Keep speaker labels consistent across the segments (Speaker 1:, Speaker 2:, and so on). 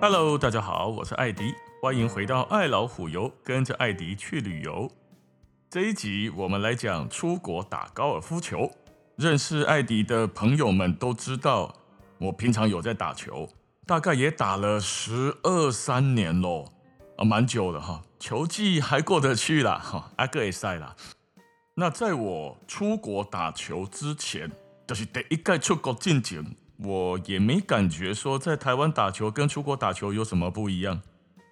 Speaker 1: Hello，大家好，我是艾迪，欢迎回到爱老虎游，跟着艾迪去旅游。这一集我们来讲出国打高尔夫球。认识艾迪的朋友们都知道，我平常有在打球，大概也打了十二三年喽，啊，蛮久了哈，球技还过得去啦，哈，阿哥也赛啦。那在我出国打球之前，就是第一届出国进前，我也没感觉说在台湾打球跟出国打球有什么不一样。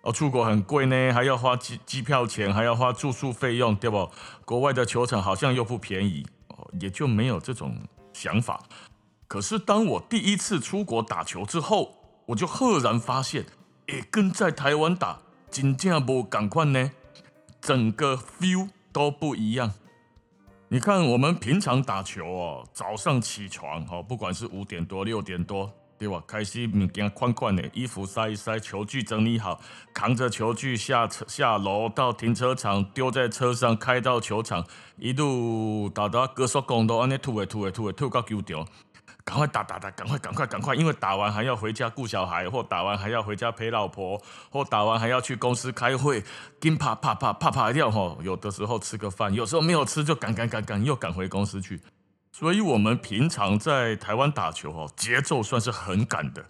Speaker 1: 哦，出国很贵呢，还要花机机票钱，还要花住宿费用，对不？国外的球场好像又不便宜哦。也就没有这种想法。可是当我第一次出国打球之后，我就赫然发现，诶，跟在台湾打真正不赶快呢，整个 feel 都不一样。你看我们平常打球哦，早上起床哦，不管是五点多六点多。对吧？开始物件宽宽的，衣服塞一塞，球具整理好，扛着球具下车下楼到停车场，丢在车上，开到球场，一路打到高速公路，安尼吐诶吐诶吐诶吐到球场，赶快打打打，赶快赶快赶快，因为打完还要回家顾小孩，或打完还要回家陪老婆，或打完还要去公司开会，紧啪啪啪啪啪掉吼，有的时候吃个饭，有时候没有吃就赶赶赶赶又赶回公司去。所以，我们平常在台湾打球哦，节奏算是很赶的。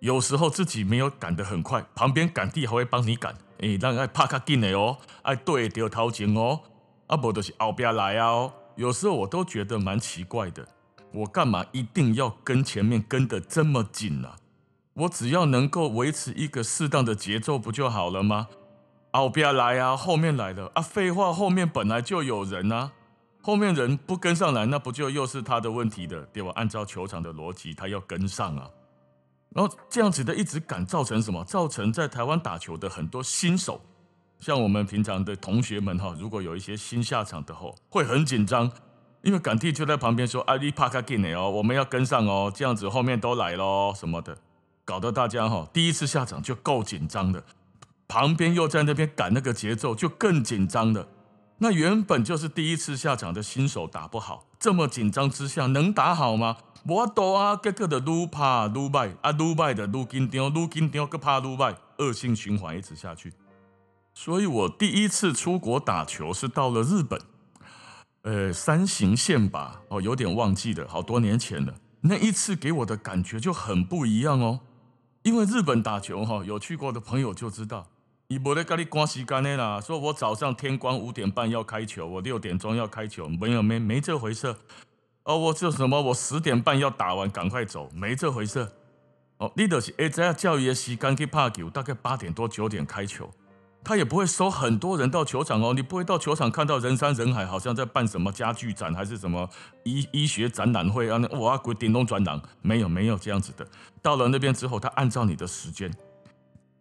Speaker 1: 有时候自己没有赶得很快，旁边赶地还会帮你赶，哎，让爱拍卡紧的哦，爱对掉头前哦，啊不就是后边来啊哦。有时候我都觉得蛮奇怪的，我干嘛一定要跟前面跟得这么紧呢？我只要能够维持一个适当的节奏不就好了吗？后边来啊，后面来了啊，废话，后面本来就有人啊。后面人不跟上来，那不就又是他的问题的，对吧？按照球场的逻辑，他要跟上啊。然后这样子的一直赶，造成什么？造成在台湾打球的很多新手，像我们平常的同学们哈，如果有一些新下场的吼，会很紧张，因为赶地就在旁边说：“阿里帕卡给你哦，我们要跟上哦。”这样子后面都来咯什么的，搞得大家哈第一次下场就够紧张的，旁边又在那边赶那个节奏，就更紧张了。那原本就是第一次下场的新手打不好，这么紧张之下能打好吗？我懂啊，结果的撸怕撸败啊，撸败的撸紧张，撸紧张个怕撸败，恶性循环一直下去。所以我第一次出国打球是到了日本，呃，山形县吧，哦，有点忘记了，好多年前了。那一次给我的感觉就很不一样哦，因为日本打球哈，有去过的朋友就知道。伊无咧跟你赶时间的啦，说我早上天光五点半要开球，我六点钟要开球，没有没没这回事。哦，我就什么，我十点半要打完，赶快走，没这回事。哦，你就是哎，这样教育的时间去拍球，大概八点多九点开球，他也不会收很多人到球场哦，你不会到球场看到人山人海，好像在办什么家具展还是什么医医学展览会啊？我要滚顶龙转廊，没有没有这样子的。到了那边之后，他按照你的时间。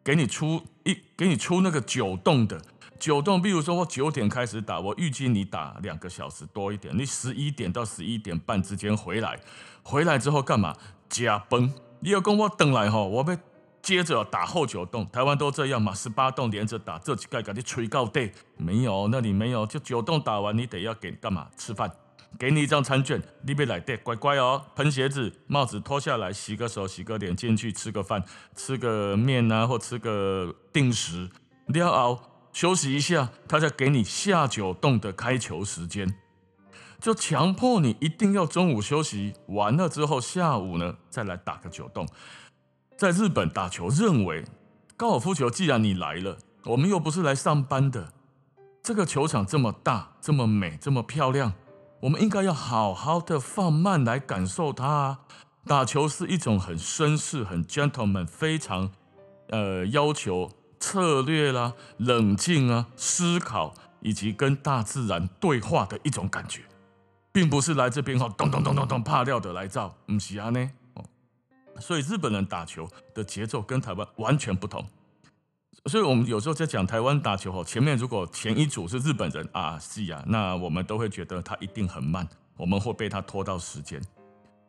Speaker 1: 给你出一，给你出那个九洞的九洞，比如说我九点开始打，我预计你打两个小时多一点，你十一点到十一点半之间回来，回来之后干嘛？加崩！你要跟我等来哈，我被接着打后九洞，台湾都这样嘛，十八洞连着打，这几盖给你吹到底，没有，那里没有，就九洞打完，你得要给干嘛？吃饭。给你一张餐券，你别来对，乖乖哦。喷鞋子，帽子脱下来，洗个手，洗个脸，进去吃个饭，吃个面啊，或吃个定时，你要熬休息一下，他再给你下九洞的开球时间，就强迫你一定要中午休息完了之后，下午呢再来打个九洞。在日本打球，认为高尔夫球既然你来了，我们又不是来上班的，这个球场这么大，这么美，这么漂亮。我们应该要好好的放慢来感受它啊。打球是一种很绅士、很 gentleman、非常呃要求策略啦、冷静啊、思考以及跟大自然对话的一种感觉，并不是来这边哈咚咚咚咚咚怕掉的来照，不是啊呢。所以日本人打球的节奏跟台湾完全不同。所以，我们有时候在讲台湾打球，前面如果前一组是日本人啊，是啊，那我们都会觉得他一定很慢，我们会被他拖到时间。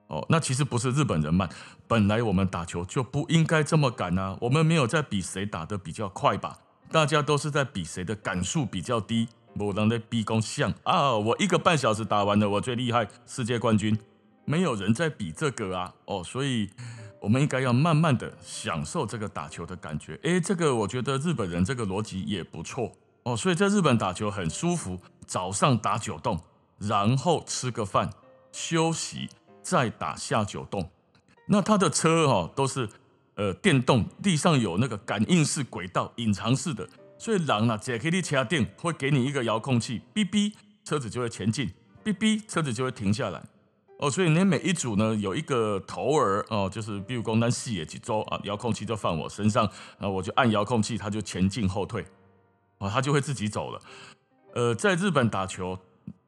Speaker 1: 哦，那其实不是日本人慢，本来我们打球就不应该这么赶啊，我们没有在比谁打得比较快吧？大家都是在比谁的杆数比较低，某人的逼宫像啊，我一个半小时打完了，我最厉害，世界冠军，没有人在比这个啊。哦，所以。我们应该要慢慢的享受这个打球的感觉。诶，这个我觉得日本人这个逻辑也不错哦。所以在日本打球很舒服，早上打九洞，然后吃个饭，休息，再打下九洞。那他的车哦都是呃电动，地上有那个感应式轨道，隐藏式的。所以狼啊，只要你掐电，会给你一个遥控器，哔哔，车子就会前进，哔哔，车子就会停下来。哦，所以你每一组呢有一个头儿哦，就是比如说单视野几周啊，遥控器就放我身上，然后我就按遥控器，它就前进后退，啊，它就会自己走了。呃，在日本打球，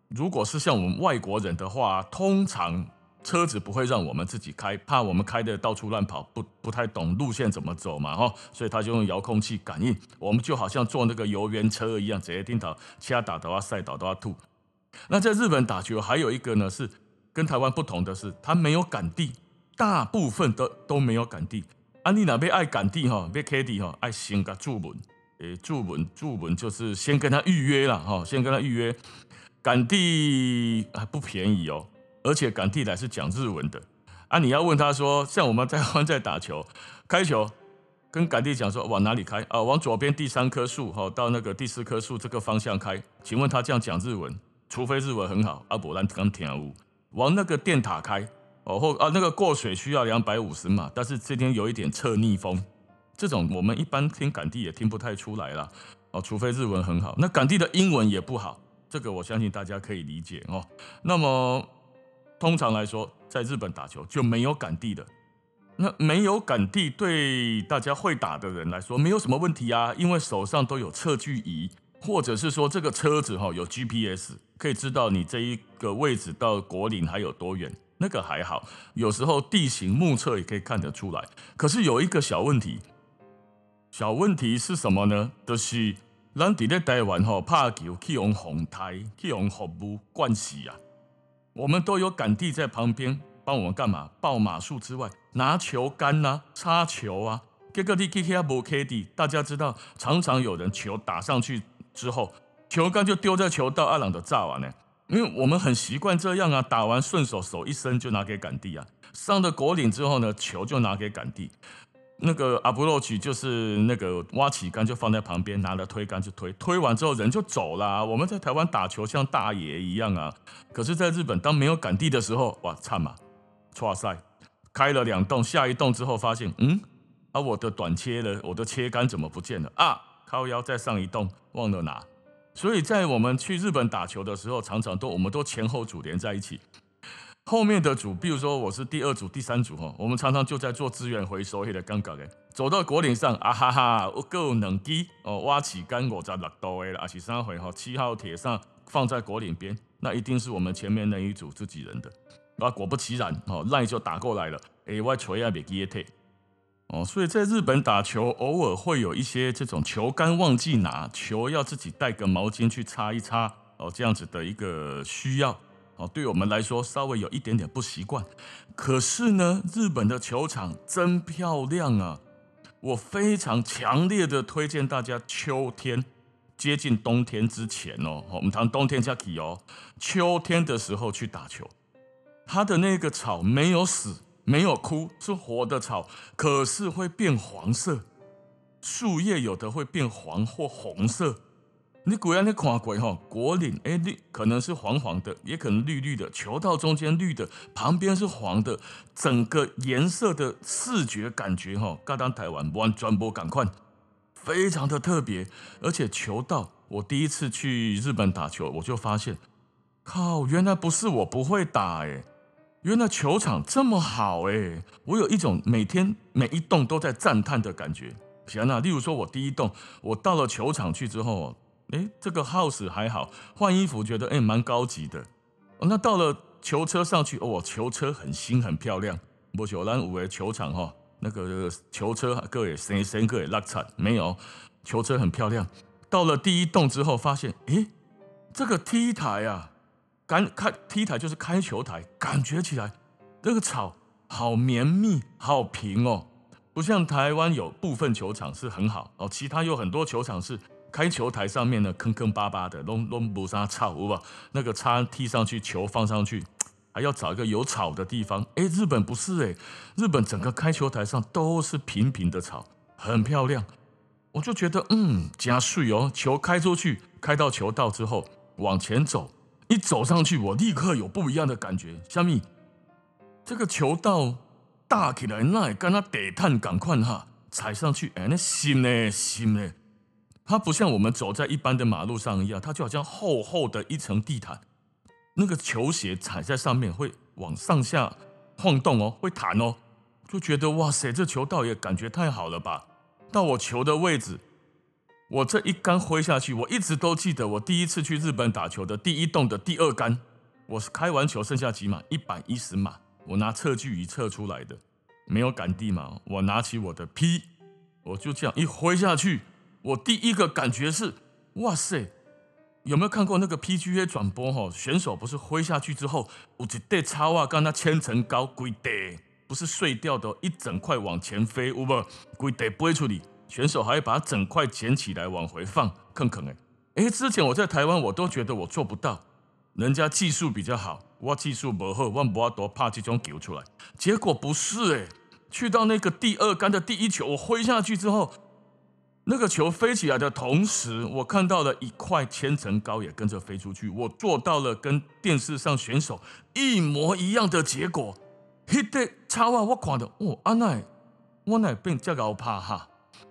Speaker 1: 如果是像我们外国人的话，通常车子不会让我们自己开，怕我们开的到处乱跑，不不太懂路线怎么走嘛，哈，所以他就用遥控器感应，我们就好像坐那个游园车一样，直接听到掐打的话赛道都要吐。那在日本打球还有一个呢是。跟台湾不同的是，它没有赶地，大部分都都没有赶地。啊，你那边爱赶地哈，别 K 地哈，爱先个注文，诶，注文注文就是先跟他预约了哈，先跟他预约。赶地还不便宜哦，而且赶地来是讲日文的。啊，你要问他说，像我们在湾在打球，开球跟赶地讲说往哪里开啊？往左边第三棵树哈，到那个第四棵树这个方向开。请问他这样讲日文？除非日文很好，啊不然刚听无。往那个电塔开哦，或啊那个过水需要两百五十码，但是这边有一点侧逆风，这种我们一般听杆地也听不太出来了哦，除非日文很好。那杆地的英文也不好，这个我相信大家可以理解哦。那么通常来说，在日本打球就没有杆地的，那没有杆地对大家会打的人来说没有什么问题啊，因为手上都有测距仪。或者是说这个车子哈有 GPS，可以知道你这一个位置到果岭还有多远，那个还好。有时候地形目测也可以看得出来。可是有一个小问题，小问题是什么呢？就是咱伫咧台湾吼拍球去用红台去用服务关系啊，我们都有杆地在旁边帮我们干嘛？报码数之外，拿球杆啊，插球啊。结果你去遐无 K D，大家知道，常常有人球打上去。之后，球杆就丢在球道，阿朗的炸完呢。因为我们很习惯这样啊，打完顺手手一伸就拿给杆地啊。上了果岭之后呢，球就拿给杆地。那个阿布洛奇就是那个挖起杆就放在旁边，拿了推杆就推，推完之后人就走了。我们在台湾打球像大爷一样啊，可是在日本当没有杆地的时候，哇，惨嘛，哇塞，开了两洞，下一洞之后发现，嗯，啊我的短切了，我的切杆怎么不见了啊？靠腰再上一洞，忘了拿，所以在我们去日本打球的时候，常常都我们都前后组连在一起。后面的组，比如说我是第二组、第三组哈，我们常常就在做资源回收，也的尴尬的。走到果岭上啊哈哈，我够能机哦，挖起杆我在六度的了，二十三回哈，七号铁上放在果岭边，那一定是我们前面那一组自己人的。啊，果不其然哦，赖就打过来了，哎，我锤啊别给退。哦，所以在日本打球，偶尔会有一些这种球杆忘记拿，球要自己带个毛巾去擦一擦，哦，这样子的一个需要，哦，对我们来说稍微有一点点不习惯。可是呢，日本的球场真漂亮啊！我非常强烈的推荐大家，秋天接近冬天之前哦，我们谈冬天下去哦，秋天的时候去打球，它的那个草没有死。没有枯，是活的草，可是会变黄色，树叶有的会变黄或红色。你果然你看过哈，果岭哎绿，可能是黄黄的，也可能绿绿的。球道中间绿的，旁边是黄的，整个颜色的视觉感觉哈，刚当台湾完全不赶快，非常的特别。而且球道，我第一次去日本打球，我就发现，靠，原来不是我不会打哎。原来球场这么好诶，我有一种每天每一栋都在赞叹的感觉。行啊，例如说我第一栋，我到了球场去之后，诶，这个 house 还好，换衣服觉得诶蛮高级的。那到了球车上去，哦，球车很新很漂亮。不像咱有的球场哈，那个球车各位生生各位拉惨没有，球车很漂亮。到了第一栋之后，发现诶，这个 T 台啊。感开 T 台就是开球台，感觉起来这个草好绵密、好平哦，不像台湾有部分球场是很好哦，其他有很多球场是开球台上面呢坑坑巴巴的，弄弄不啥草，有无？那个叉踢上去，球放上去，还要找一个有草的地方。哎，日本不是哎，日本整个开球台上都是平平的草，很漂亮。我就觉得嗯，加速哦，球开出去，开到球道之后往前走，一走上去，我立刻有不一样的感觉。小米，这个球道大起来，那跟他得碳赶快哈，踩上去，哎，那心呢心呢。它不像我们走在一般的马路上一样，它就好像厚厚的一层地毯，那个球鞋踩在上面会往上下晃动哦，会弹哦，就觉得哇塞，这球道也感觉太好了吧！到我球的位置，我这一杆挥下去，我一直都记得我第一次去日本打球的第一洞的第二杆，我是开完球剩下几码，一百一十码，我拿测距仪测出来的，没有杆地嘛，我拿起我的 P，我就这样一挥下去。我第一个感觉是，哇塞，有没有看过那个 PGA 转播？哈，选手不是挥下去之后，我一对插袜，跟那千层高，规地不是碎掉的，一整块往前飞，有无？规地飞出去，选手还把整块捡起来往回放，坑坑哎！哎，之前我在台湾，我都觉得我做不到，人家技术比较好，我技术不好，我不要多怕这种球出来。结果不是哎，去到那个第二杆的第一球，我挥下去之后。那个球飞起来的同时，我看到了一块千层糕也跟着飞出去。我做到了跟电视上选手一模一样的结果。hit 超啊！我看的哦，阿奈，我奈变这个怕哈。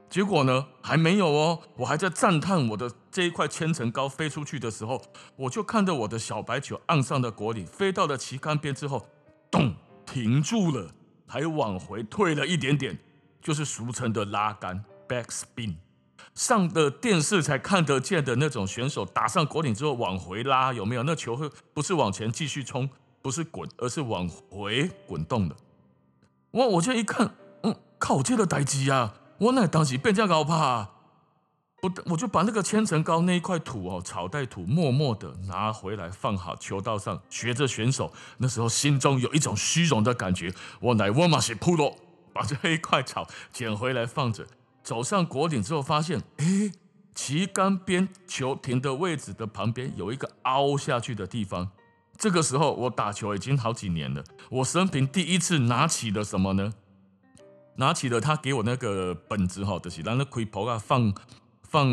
Speaker 1: 结果呢，还没有哦，我还在赞叹我的这一块千层糕飞出去的时候，我就看着我的小白球岸上的果岭飞到了旗杆边之后，咚，停住了，还往回退了一点点，就是俗称的拉杆 （backspin）。上的电视才看得见的那种选手打上果岭之后往回拉，有没有？那球会不是往前继续冲，不是滚，而是往回滚动的。哇！我这一看，嗯，靠，这个代志啊！我那当时变这样搞怕，我我就把那个千层糕那一块土哦，草带土，默默的拿回来放好球道上，学着选手。那时候心中有一种虚荣的感觉。我乃我马是扑落，把这一块草捡回来放着。走上果岭之后，发现，诶，旗杆边球停的位置的旁边有一个凹下去的地方。这个时候，我打球已经好几年了，我生平第一次拿起了什么呢？拿起了他给我那个本子，哈，就是让那开铺啊放放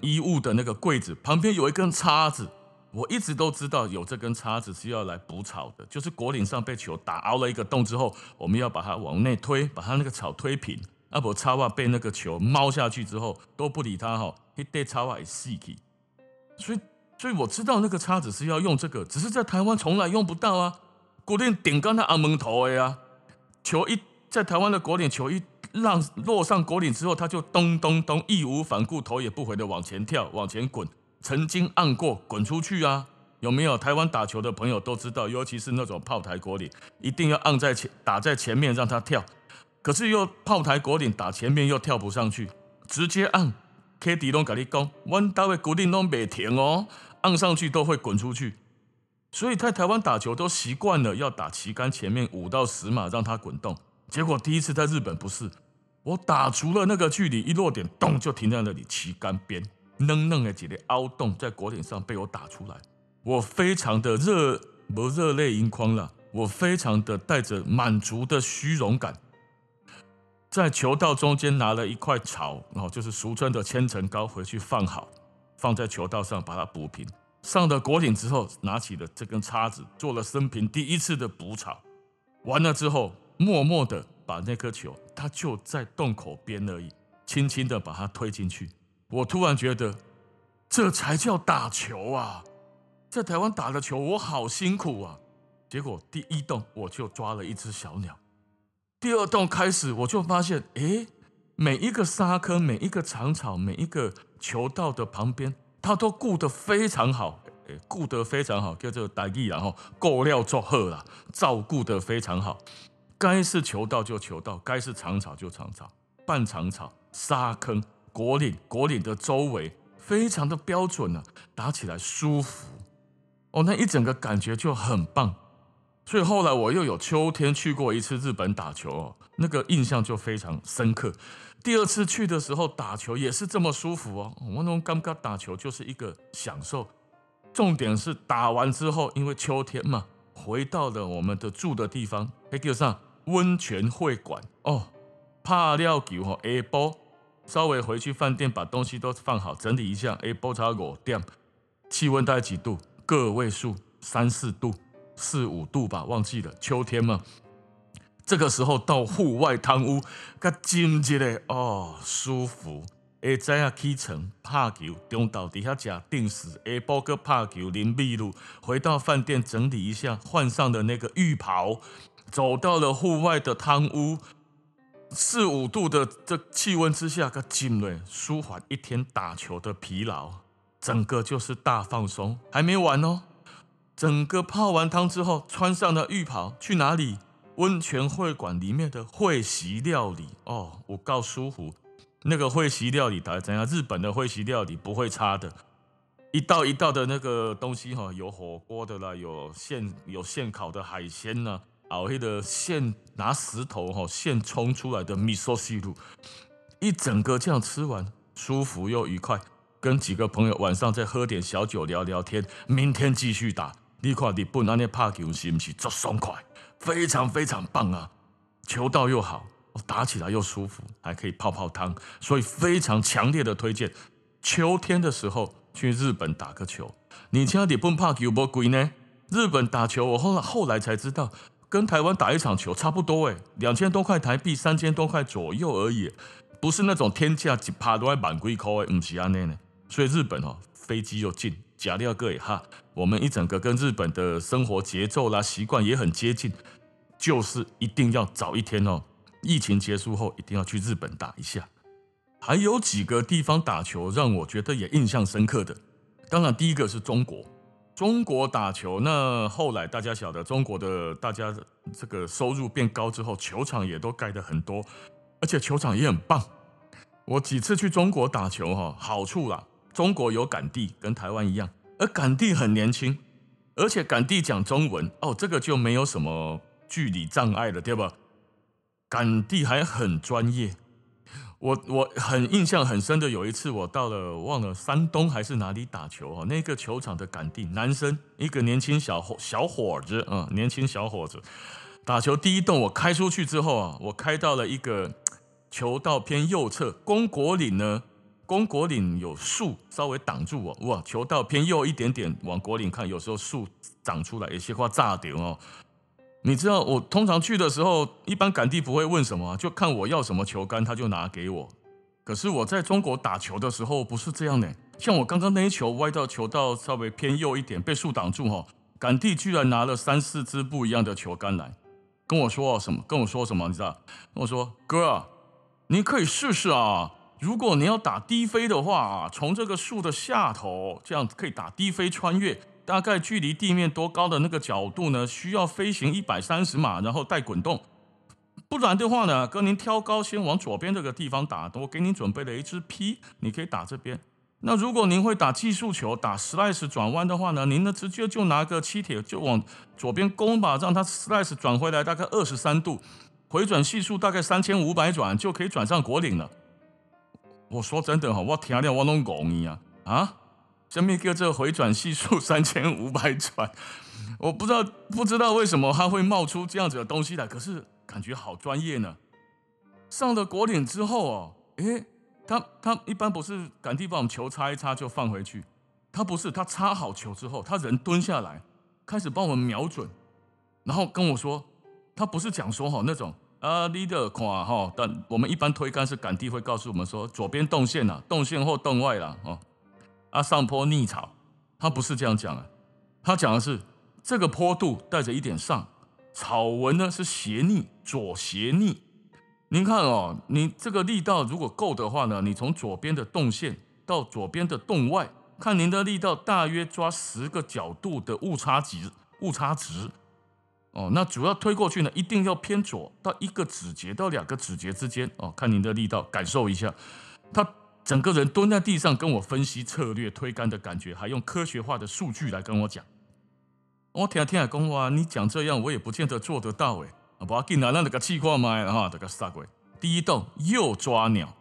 Speaker 1: 衣物的那个柜子旁边有一根叉子。我一直都知道有这根叉子是要来补草的，就是果岭上被球打凹了一个洞之后，我们要把它往内推，把它那个草推平。阿伯插袜被那个球猫下去之后都不理他哈，一堆叉袜也细气，所以所以我知道那个叉子是要用这个，只是在台湾从来用不到啊。果岭顶刚他阿门头的呀，球一在台湾的果岭球一让落上果岭之后，他就咚咚咚义无反顾头也不回的往前跳往前滚，曾经按过滚出去啊，有没有？台湾打球的朋友都知道，尤其是那种炮台果岭，一定要按在前打在前面让他跳。可是又炮台果岭打前面又跳不上去，直接按 K D 拢跟你讲，弯刀的果岭拢没停哦，按上去都会滚出去。所以在台湾打球都习惯了要打旗杆前面五到十码让它滚动。结果第一次在日本不是，我打足了那个距离，一落点咚就停在那里，旗杆边嫩嫩的几粒凹洞在果岭上被我打出来，我非常的热，不热泪盈眶了，我非常的带着满足的虚荣感。在球道中间拿了一块草，然后就是俗称的千层糕，回去放好，放在球道上把它补平。上了果岭之后，拿起了这根叉子，做了生平第一次的补草。完了之后，默默的把那颗球，它就在洞口边而已，轻轻的把它推进去。我突然觉得，这才叫打球啊！在台湾打的球，我好辛苦啊。结果第一洞我就抓了一只小鸟。第二洞开始，我就发现，诶，每一个沙坑、每一个长草、每一个球道的旁边，它都顾得非常好，诶，顾得非常好，叫做打意，然后够料做好了，照顾得非常好。该是球道就球道，该是长草就长草，半长草、沙坑、果岭、果岭的周围，非常的标准呢，打起来舒服。哦，那一整个感觉就很棒。所以后来我又有秋天去过一次日本打球哦，那个印象就非常深刻。第二次去的时候打球也是这么舒服哦，我那种感觉打球就是一个享受。重点是打完之后，因为秋天嘛，回到了我们的住的地方，还叫上温泉会馆哦。怕料球吼，下晡稍微回去饭店把东西都放好，整理一下。下晡差五点，气温大概几度？个位数，三四度、四五度吧，忘记了。秋天嘛，这个时候到户外汤屋，较真一个哦，舒服。下早啊起床拍球，中昼底下吃定时，下晡阁拍球，淋秘鲁，回到饭店整理一下，换上的那个浴袍，走到了户外的汤屋。四五度的这气温之下，个浸瑞舒缓一天打球的疲劳，整个就是大放松。还没完哦，整个泡完汤之后，穿上了浴袍，去哪里？温泉会馆里面的会席料理哦，我告舒服。那个会席料理大家怎样？日本的会席料理不会差的，一道一道的那个东西哈，有火锅的啦，有现有现烤的海鲜呐。熬黑的现拿石头哈现冲出来的味噌汁，一整个这样吃完，舒服又愉快。跟几个朋友晚上再喝点小酒聊聊天，明天继续打。你看日本那边拍球是不是足爽快？非常非常棒啊！球道又好，打起来又舒服，还可以泡泡汤，所以非常强烈的推荐。秋天的时候去日本打个球，你像日本拍球不贵呢？日本打球我后来后来才知道。跟台湾打一场球差不多诶，两千多块台币，三千多块左右而已，不是那种天价一趴都要满贵块诶，不是安内呢。所以日本哦，飞机又近，假料个也哈，我们一整个跟日本的生活节奏啦、习惯也很接近，就是一定要早一天哦，疫情结束后一定要去日本打一下。还有几个地方打球让我觉得也印象深刻的，当然第一个是中国。中国打球，那后来大家晓得，中国的大家这个收入变高之后，球场也都盖得很多，而且球场也很棒。我几次去中国打球，哈，好处啦，中国有杆弟，跟台湾一样，而杆弟很年轻，而且杆弟讲中文，哦，这个就没有什么距离障碍了，对吧？杆弟还很专业。我我很印象很深的，有一次我到了忘了山东还是哪里打球哦，那个球场的杆地男生一个年轻小伙小伙子啊，年轻小伙子打球第一洞我开出去之后啊，我开到了一个球道偏右侧，公国岭呢，公国岭有树稍微挡住我，哇，球道偏右一点点往国岭看，有时候树长出来有些话炸掉哦。你知道我通常去的时候，一般杆弟不会问什么，就看我要什么球杆，他就拿给我。可是我在中国打球的时候不是这样的，像我刚刚那一球歪到球道稍微偏右一点，被树挡住哈，杆弟居然拿了三四支不一样的球杆来，跟我说什么？跟我说什么？你知道？跟我说哥，你可以试试啊，如果你要打低飞的话，从这个树的下头这样可以打低飞穿越。大概距离地面多高的那个角度呢？需要飞行一百三十码，然后带滚动。不然的话呢，哥您挑高先往左边这个地方打。我给您准备了一支 P，你可以打这边。那如果您会打技术球，打 slice 转弯的话呢，您呢直接就拿个七铁就往左边攻吧，让它 slice 转回来大概二十三度，回转系数大概三千五百转就可以转上果岭了。我说真的哈，我听了我拢讲你啊啊！什么叫做回转系数 三千五百转？我不知道，不知道为什么它会冒出这样子的东西来，可是感觉好专业呢。上了果岭之后哦，诶，他他一般不是杆弟把我们球擦一擦就放回去，他不是，他擦好球之后，他人蹲下来开始帮我们瞄准，然后跟我说，他不是讲说哈那种啊 leader 看哈，但我们一般推杆是杆弟会告诉我们说左边动线呐，动线或动外了哦。啊，上坡逆草，他不是这样讲啊，他讲的是这个坡度带着一点上，草纹呢是斜逆，左斜逆。您看哦，你这个力道如果够的话呢，你从左边的动线到左边的动外，看您的力道大约抓十个角度的误差值，误差值。哦，那主要推过去呢，一定要偏左到一个指节到两个指节之间哦，看您的力道，感受一下，它。整个人蹲在地上跟我分析策略推杆的感觉，还用科学化的数据来跟我讲。我听听讲话，你讲这样我也不见得做得到诶。不要紧啦，那个气块嘛，哈，这个啥鬼？第一洞又抓鸟，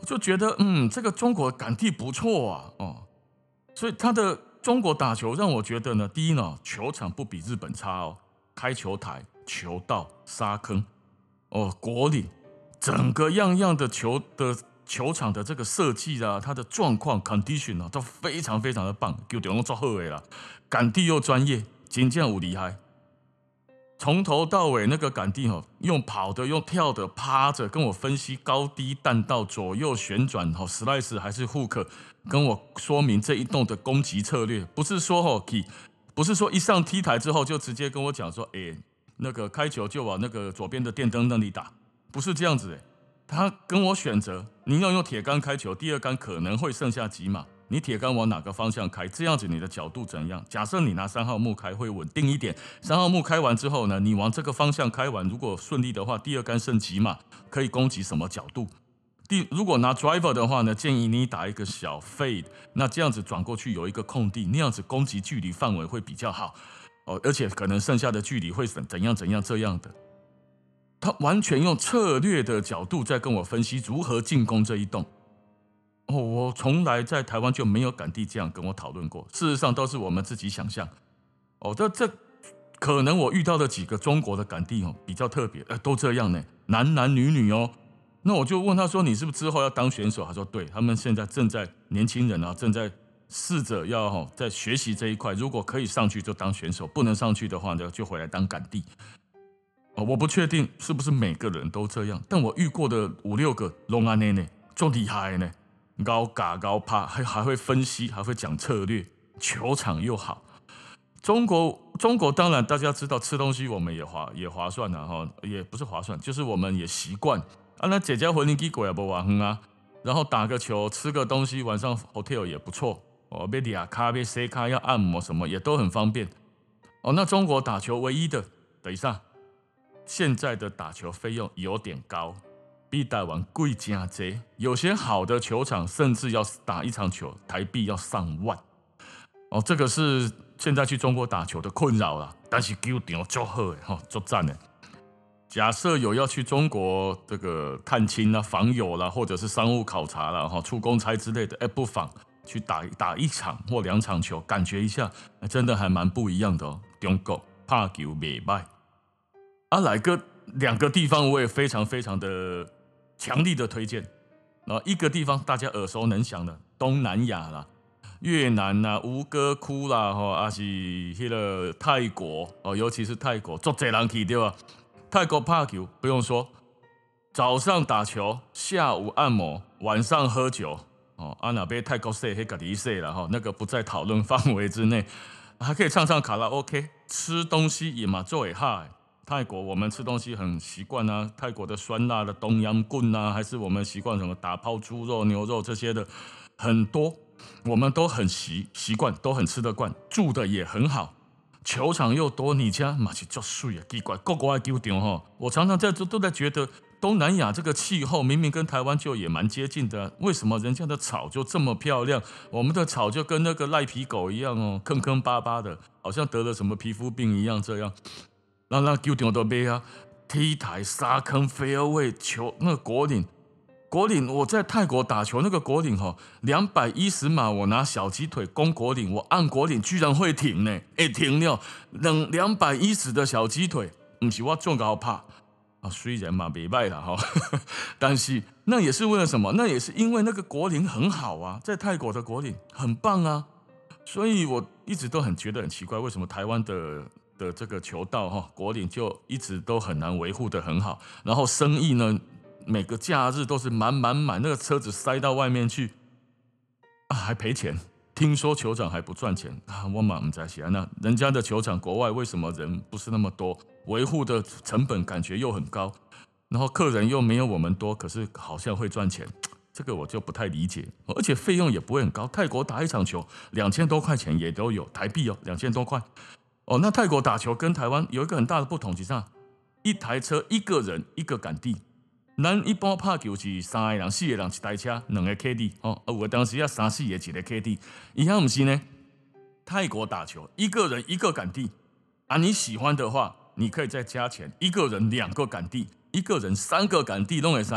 Speaker 1: 我就觉得嗯，这个中国杆弟不错啊，哦，所以他的中国打球让我觉得呢，第一呢，球场不比日本差哦，开球台、球道、沙坑，哦，果岭，整个样样的球的球场的这个设计啊，它的状况 condition 啊，都非常非常的棒，球场都做好的啦，场地又专业，真正有厉害。从头到尾那个杆弟哈，用跑的，用跳的，趴着跟我分析高低弹道、左右旋转哦，slice 还是 hook，跟我说明这一动的攻击策略，不是说哈，不是说一上 T 台之后就直接跟我讲说，哎，那个开球就往那个左边的电灯那里打，不是这样子哎，他跟我选择，你要用铁杆开球，第二杆可能会剩下几码。你铁杆往哪个方向开？这样子你的角度怎样？假设你拿三号木开会稳定一点。三号木开完之后呢，你往这个方向开完，如果顺利的话，第二杆剩几码可以攻击什么角度？第如果拿 driver 的话呢，建议你打一个小 fade，那这样子转过去有一个空地，那样子攻击距离范围会比较好哦，而且可能剩下的距离会怎怎样怎样这样的。他完全用策略的角度在跟我分析如何进攻这一栋。哦，我从来在台湾就没有杆地这样跟我讨论过。事实上都是我们自己想象。哦，这这可能我遇到的几个中国的杆地哦比较特别，呃，都这样呢，男男女女哦。那我就问他说：“你是不是之后要当选手？”他说：“对，他们现在正在年轻人啊，正在试着要哈在学习这一块。如果可以上去就当选手，不能上去的话呢，就回来当杆地。”哦，我不确定是不是每个人都这样，但我遇过的五六个龙安内内，就厉害呢。高嘎高怕，还还会分析，还会讲策略，球场又好。中国中国当然大家知道吃东西我们也划也划算了哈，也不是划算，就是我们也习惯啊。那姐姐回你给鬼也不玩啊，然后打个球，吃个东西，晚上 hotel 也不错哦。贝利亚咖啡 C 咖要按摩什么也都很方便哦。那中国打球唯一的，等一下，现在的打球费用有点高。比台湾贵加多，有些好的球场甚至要打一场球台币要上万哦，这个是现在去中国打球的困扰啦。但是球场就好诶，哈，就赞诶。假设有要去中国这个探亲啦、访友啦，或者是商务考察啦、哈出公差之类的，哎，不妨去打打一场或两场球，感觉一下，真的还蛮不一样的哦。中国打球袂歹，啊，来个两个地方我也非常非常的。强力的推荐，啊，一个地方大家耳熟能详的东南亚啦，越南呐、吴哥窟啦，哈，还是迄个泰国哦，尤其是泰国，足侪人去对吧？泰国打球不用说，早上打球，下午按摩，晚上喝酒，哦，啊那边泰国说黑个离说了哈，那个不在讨论范围之内，还可以唱唱卡拉 OK，吃东西也嘛做会好。泰国我们吃东西很习惯啊，泰国的酸辣的冬阴功啊，还是我们习惯什么打抛猪肉、牛肉这些的很多，我们都很习习惯，都很吃得惯，住的也很好，球场又多，你家嘛是作水啊，奇怪，各国爱球场哈，我常常在都都在觉得东南亚这个气候明明跟台湾就也蛮接近的，为什么人家的草就这么漂亮，我们的草就跟那个赖皮狗一样哦，坑坑巴巴的，好像得了什么皮肤病一样这样。那那球场都没啊，T 台、沙坑、fairway 球，那个果岭，果岭我在泰国打球，那个果岭哈，两百一十码，我拿小鸡腿攻果岭，我按果岭居然会停呢，哎停了，两两百一十的小鸡腿，不是我做高怕啊，虽然嘛没败了哈，但是那也是为了什么？那也是因为那个果岭很好啊，在泰国的果岭很棒啊，所以我一直都很觉得很奇怪，为什么台湾的。的这个球道哈，国岭就一直都很难维护得很好，然后生意呢，每个假日都是满满满，那个车子塞到外面去啊，还赔钱。听说球场还不赚钱啊，我嘛不知道，那人家的球场国外为什么人不是那么多，维护的成本感觉又很高，然后客人又没有我们多，可是好像会赚钱，这个我就不太理解，而且费用也不会很高。泰国打一场球两千多块钱也都有台币哦，两千多块。哦，那泰国打球跟台湾有一个很大的不同，就是啥？一台车一个人一个杆地，咱一般拍球是三个人、四个人一台车，两个 K D 哦，我当时要三四个几个 K D，以前不是呢？泰国打球一个人一个杆地啊，你喜欢的话，你可以再加钱，一个人两个杆地，一个人三个杆地拢会使。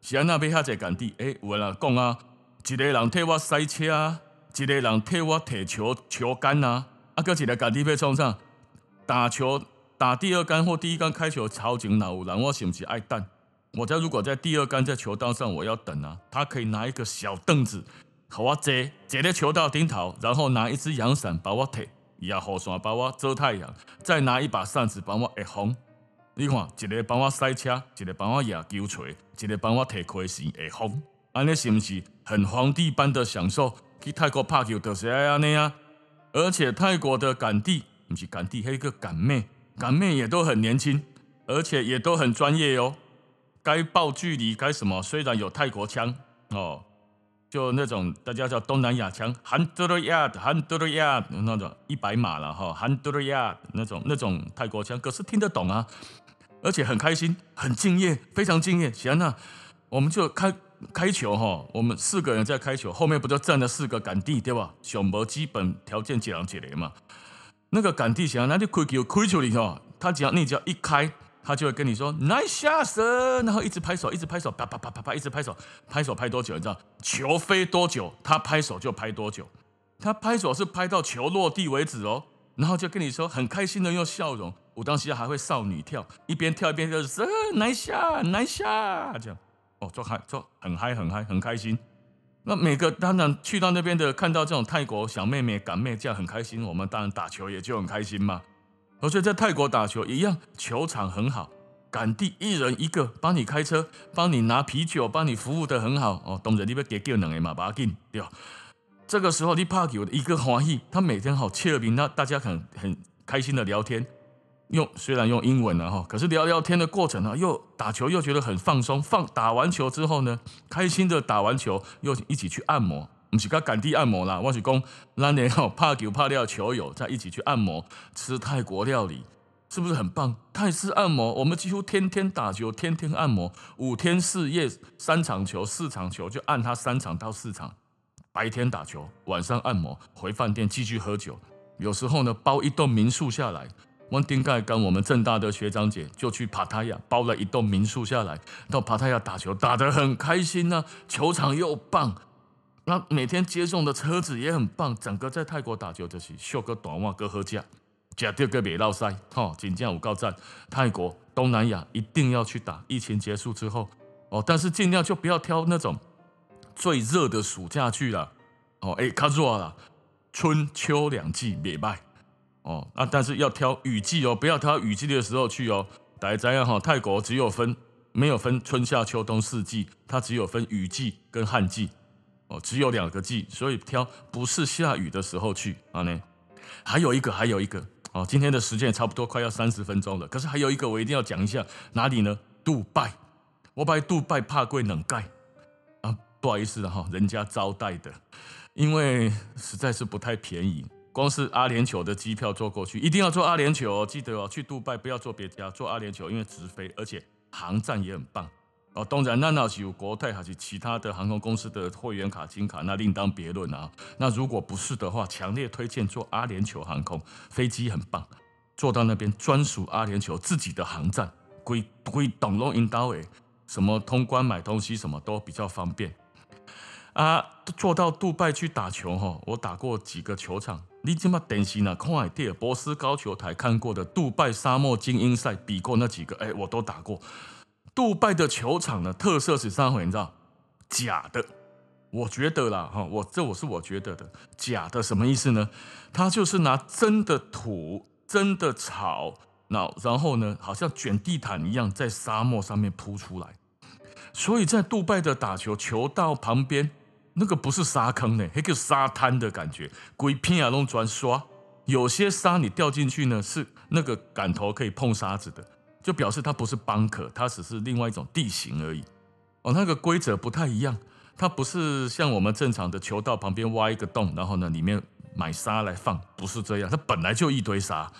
Speaker 1: 是安那边遐侪杆弟，诶，有人讲啊，一个人替我塞车啊。一个人替我提球球杆啊，啊，搁一个家己要创啥？打球打第二杆或第一杆开球超前哪有人，我是不是爱等？我在如果在第二杆在球道上，我要等啊。他可以拿一个小凳子，和我坐坐在球道顶头，然后拿一支阳伞把我提，也后雨伞把我遮太阳，再拿一把扇子帮我挡风。你看，一个帮我塞车，一个帮我压球锤，一个帮我提盔线挡风，安尼是不是很皇帝般的享受？去泰国拍球就是爱安尼啊！而且泰国的杆弟不是杆弟，还有一个杆妹，杆妹也都很年轻，而且也都很专业哦。该报距离该什么？虽然有泰国腔哦，就那种大家叫东南亚腔，hundred yard，hundred yard 那种一百码了哈，hundred yard 那种那种泰国腔，可是听得懂啊，而且很开心，很敬业，非常敬业。行啊，我们就开开球哈，我们四个人在开球，后面不就站了四个杆弟对吧？小模基本条件几两几雷嘛？那个杆弟想，那就开球开球里头，他只要你只要一开。他就会跟你说 “nice shot”，然后一直拍手，一直拍手，啪啪啪啪啪，一直拍手，拍手拍多久？你知道？球飞多久，他拍手就拍多久。他拍手是拍到球落地为止哦。然后就跟你说很开心的用笑容，我当时还会少女跳，一边跳一边就是 “nice shot”，“nice shot” 这样。哦，做嗨，做很嗨，很嗨，很开心。那每个当然去到那边的，看到这种泰国小妹妹、港妹这样很开心，我们当然打球也就很开心嘛。而且在泰国打球一样，球场很好，杆弟一人一个，帮你开车，帮你拿啤酒，帮你服务得很好哦。当然你要给叫两个嘛，把紧对吧？这个时候你拍球一个欢喜，他每天好切尔宾，那大家很很开心的聊天，用虽然用英文了哈，可是聊聊天的过程呢，又打球又觉得很放松，放打完球之后呢，开心的打完球又一起去按摩。不是跟杆弟按摩啦，我是讲，咱连吼拍球拍掉球友再一起去按摩，吃泰国料理，是不是很棒？泰式按摩，我们几乎天天打球，天天按摩，五天四夜三场球，四场球就按他三场到四场，白天打球，晚上按摩，回饭店继续喝酒。有时候呢，包一栋民宿下来，我丁盖跟我们正大的学长姐就去帕塔亚包了一栋民宿下来，到帕塔亚打球，打得很开心呢、球场又棒。那每天接送的车子也很棒，整个在泰国打球就是秀个短袜，哥喝价，假掉个别绕赛，哈，锦江五高站，泰国东南亚一定要去打。疫情结束之后，哦，但是尽量就不要挑那种最热的暑假去了，哦，哎，卡住了，春秋两季别卖，哦，那但是要挑雨季哦，不要挑雨季的时候去哦。大家知道哈，泰国只有分没有分春夏秋冬四季，它只有分雨季跟旱季。哦，只有两个季，所以挑不是下雨的时候去啊呢。还有一个，还有一个哦，今天的时间也差不多快要三十分钟了。可是还有一个我一定要讲一下，哪里呢？杜拜，我把杜拜怕贵冷盖啊，不好意思哈，人家招待的，因为实在是不太便宜。光是阿联酋的机票坐过去，一定要坐阿联酋哦，记得哦，去杜拜不要坐别家，坐阿联酋，因为直飞，而且航站也很棒。哦，当然，那那是有国泰还是其他的航空公司的会员卡、金卡，那另当别论啊。那如果不是的话，强烈推荐坐阿联酋航空，飞机很棒，坐到那边专属阿联酋自己的航站，归归董龙引导诶，什么通关买东西什么都比较方便啊。坐到杜拜去打球哈，我打过几个球场，你这么电视呢？看海蒂尔博斯高球台看过的杜拜沙漠精英赛比过那几个，哎，我都打过。杜拜的球场呢，特色是啥？你知道？假的，我觉得啦，哈，我这我是我觉得的，假的什么意思呢？他就是拿真的土、真的草，那然后呢，好像卷地毯一样，在沙漠上面铺出来。所以在杜拜的打球，球道旁边那个不是沙坑呢，那个沙滩的感觉，鬼片啊弄砖刷，有些沙你掉进去呢，是那个杆头可以碰沙子的。就表示它不是邦可，它只是另外一种地形而已。哦，那个规则不太一样，它不是像我们正常的球道旁边挖一个洞，然后呢里面买沙来放，不是这样。它本来就一堆沙，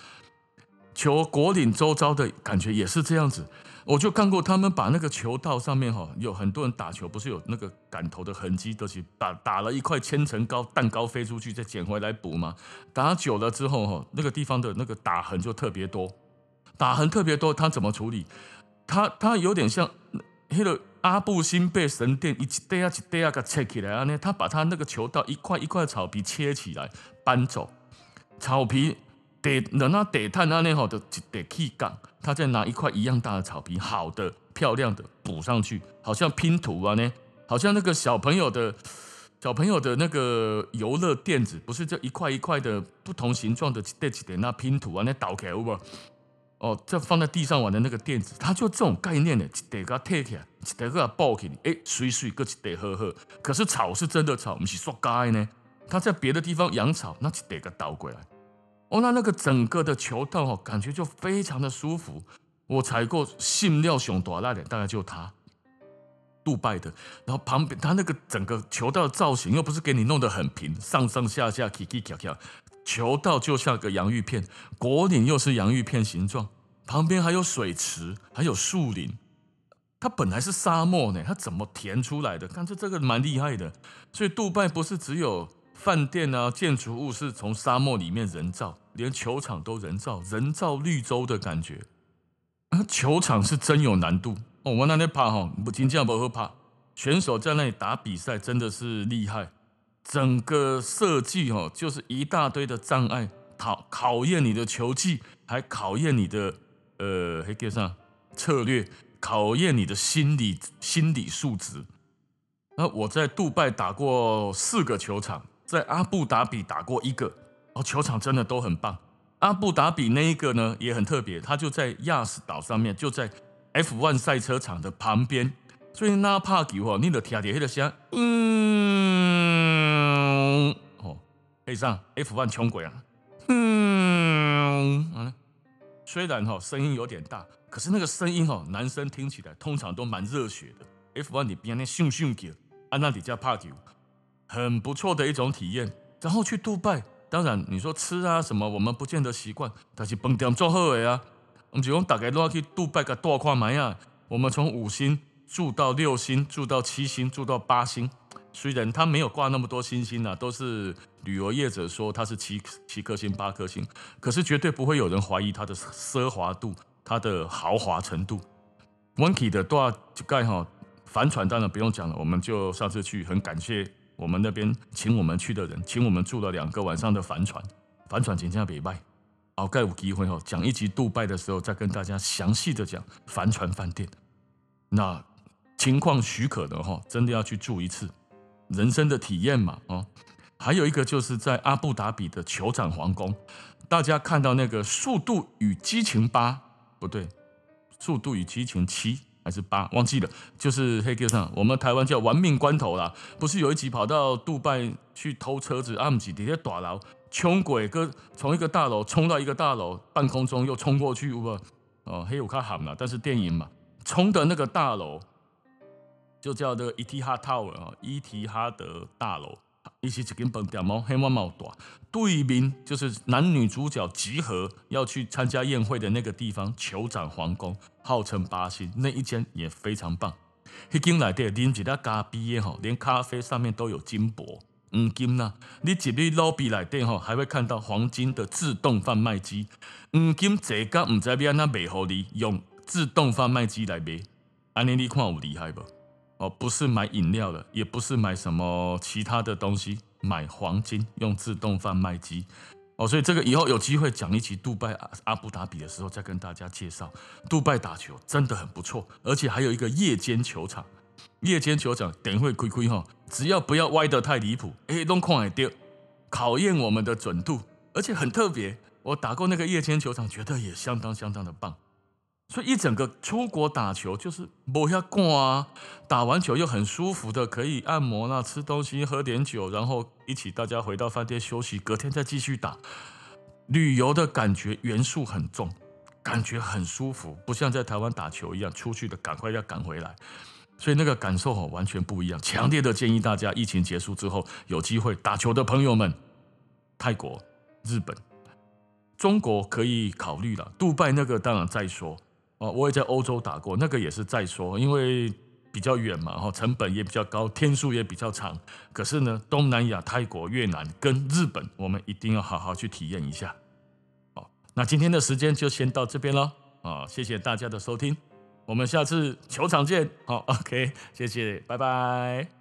Speaker 1: 球果岭周遭的感觉也是这样子。我就看过他们把那个球道上面哈，有很多人打球，不是有那个杆头的痕迹，都是打打了一块千层糕蛋糕飞出去，再捡回来补吗？打久了之后哈，那个地方的那个打痕就特别多。打痕特别多，他怎么处理？他他有点像那个阿布辛贝神殿一堆啊一堆啊给切起来啊呢，他把他那个球道一块一块草皮切起来搬走，草皮得等他得炭啊那好的得去杠，他再拿一块一样大的草皮，好的漂亮的补上去，好像拼图啊呢，好像那个小朋友的小朋友的那个游乐垫子，不是这一块一块的不同形状的叠起来那拼图啊那倒开有无？哦，这放在地上玩的那个垫子，它就这种概念的，一叠给它起来，一叠给它抱起来，哎，水水个一叠呵呵。可是草是真的草，不是塑胶呢。它在别的地方养草，那一叠个倒过来。哦，那那个整个的球道哦，感觉就非常的舒服。我踩过信料熊多那点，大概就它，杜拜的。然后旁边它那个整个球道的造型又不是给你弄得很平，上上下下起起跳跳。球道就像个洋芋片，果岭又是洋芋片形状，旁边还有水池，还有树林。它本来是沙漠呢，它怎么填出来的？看这这个蛮厉害的。所以杜拜不是只有饭店啊，建筑物是从沙漠里面人造，连球场都人造，人造绿洲的感觉。球场是真有难度哦，我那天爬哈，不听这样不会怕。选手在那里打比赛真的是厉害。整个设计哦，就是一大堆的障碍，考考验你的球技，还考验你的呃，还叫啥策略，考验你的心理心理素质。那我在杜拜打过四个球场，在阿布达比打过一个，哦，球场真的都很棒。阿布达比那一个呢也很特别，它就在亚斯岛上面，就在 F1 赛车场的旁边，所以那怕球哦，你得听到那个声，嗯。配上 F1 穷鬼啊，嗯，嗯，虽然哈声音有点大，可是那个声音哈，男生听起来通常都蛮热血的。F1 里边那咻咻叫，安那底加帕球，很不错的一种体验。然后去杜拜，当然你说吃啊什么，我们不见得习惯，但是饭店做好的啊，我们就讲大概都要去杜拜个大看买啊。我们从五星住到六星，住到七星，住到八星。虽然他没有挂那么多星星啊，都是旅游业者说他是七七颗星、八颗星，可是绝对不会有人怀疑它的奢华度、它的豪华程度。wonky 的多就盖哈帆船当然不用讲了，我们就上次去，很感谢我们那边请我们去的人，请我们住了两个晚上的帆船，帆船真正袂歹。好，盖有机会哦，讲一集杜拜的时候再跟大家详细的讲帆船饭店。那情况许可的话，真的要去住一次。人生的体验嘛，哦，还有一个就是在阿布达比的酋长皇宫，大家看到那个《速度与激情八》不对，《速度与激情七》还是八，忘记了，就是黑哥上，我们台湾叫玩命关头啦，不是有一集跑到杜拜去偷车子，阿姆吉底下大楼冲鬼哥从一个大楼冲到一个大楼半空中又冲过去，不，哦，黑有卡喊了，但是电影嘛，冲的那个大楼。就叫这个伊提哈 Tower 啊，伊提哈德大楼，一起一间饭店哦，黑猫猫大，对面就是男女主角集合要去参加宴会的那个地方，酋长皇宫，号称八星，那一间也非常棒。迄间内底啉一粒咖啡吼，连咖啡上面都有金箔，黄金呐。你进去 lobby 内底吼，还会看到黄金的自动贩卖机，黄金这个唔知要安怎卖互你，用自动贩卖机来卖，安尼你看有厉害无？哦，不是买饮料的，也不是买什么其他的东西，买黄金用自动贩卖机。哦，所以这个以后有机会讲一期杜拜阿阿布达比的时候再跟大家介绍。杜拜打球真的很不错，而且还有一个夜间球场。夜间球场等会亏亏哈，只要不要歪得太离谱，哎，都看会到，考验我们的准度，而且很特别。我打过那个夜间球场，觉得也相当相当的棒。所以一整个出国打球就是不要挂啊，打完球又很舒服的，可以按摩啦、吃东西、喝点酒，然后一起大家回到饭店休息，隔天再继续打。旅游的感觉元素很重，感觉很舒服，不像在台湾打球一样，出去的赶快要赶回来，所以那个感受哦完全不一样。强烈的建议大家，疫情结束之后有机会打球的朋友们，泰国、日本、中国可以考虑了，杜拜那个当然再说。哦，我也在欧洲打过，那个也是再说，因为比较远嘛，哈，成本也比较高，天数也比较长。可是呢，东南亚、泰国、越南跟日本，我们一定要好好去体验一下。好，那今天的时间就先到这边了，啊，谢谢大家的收听，我们下次球场见。好，OK，谢谢，拜拜。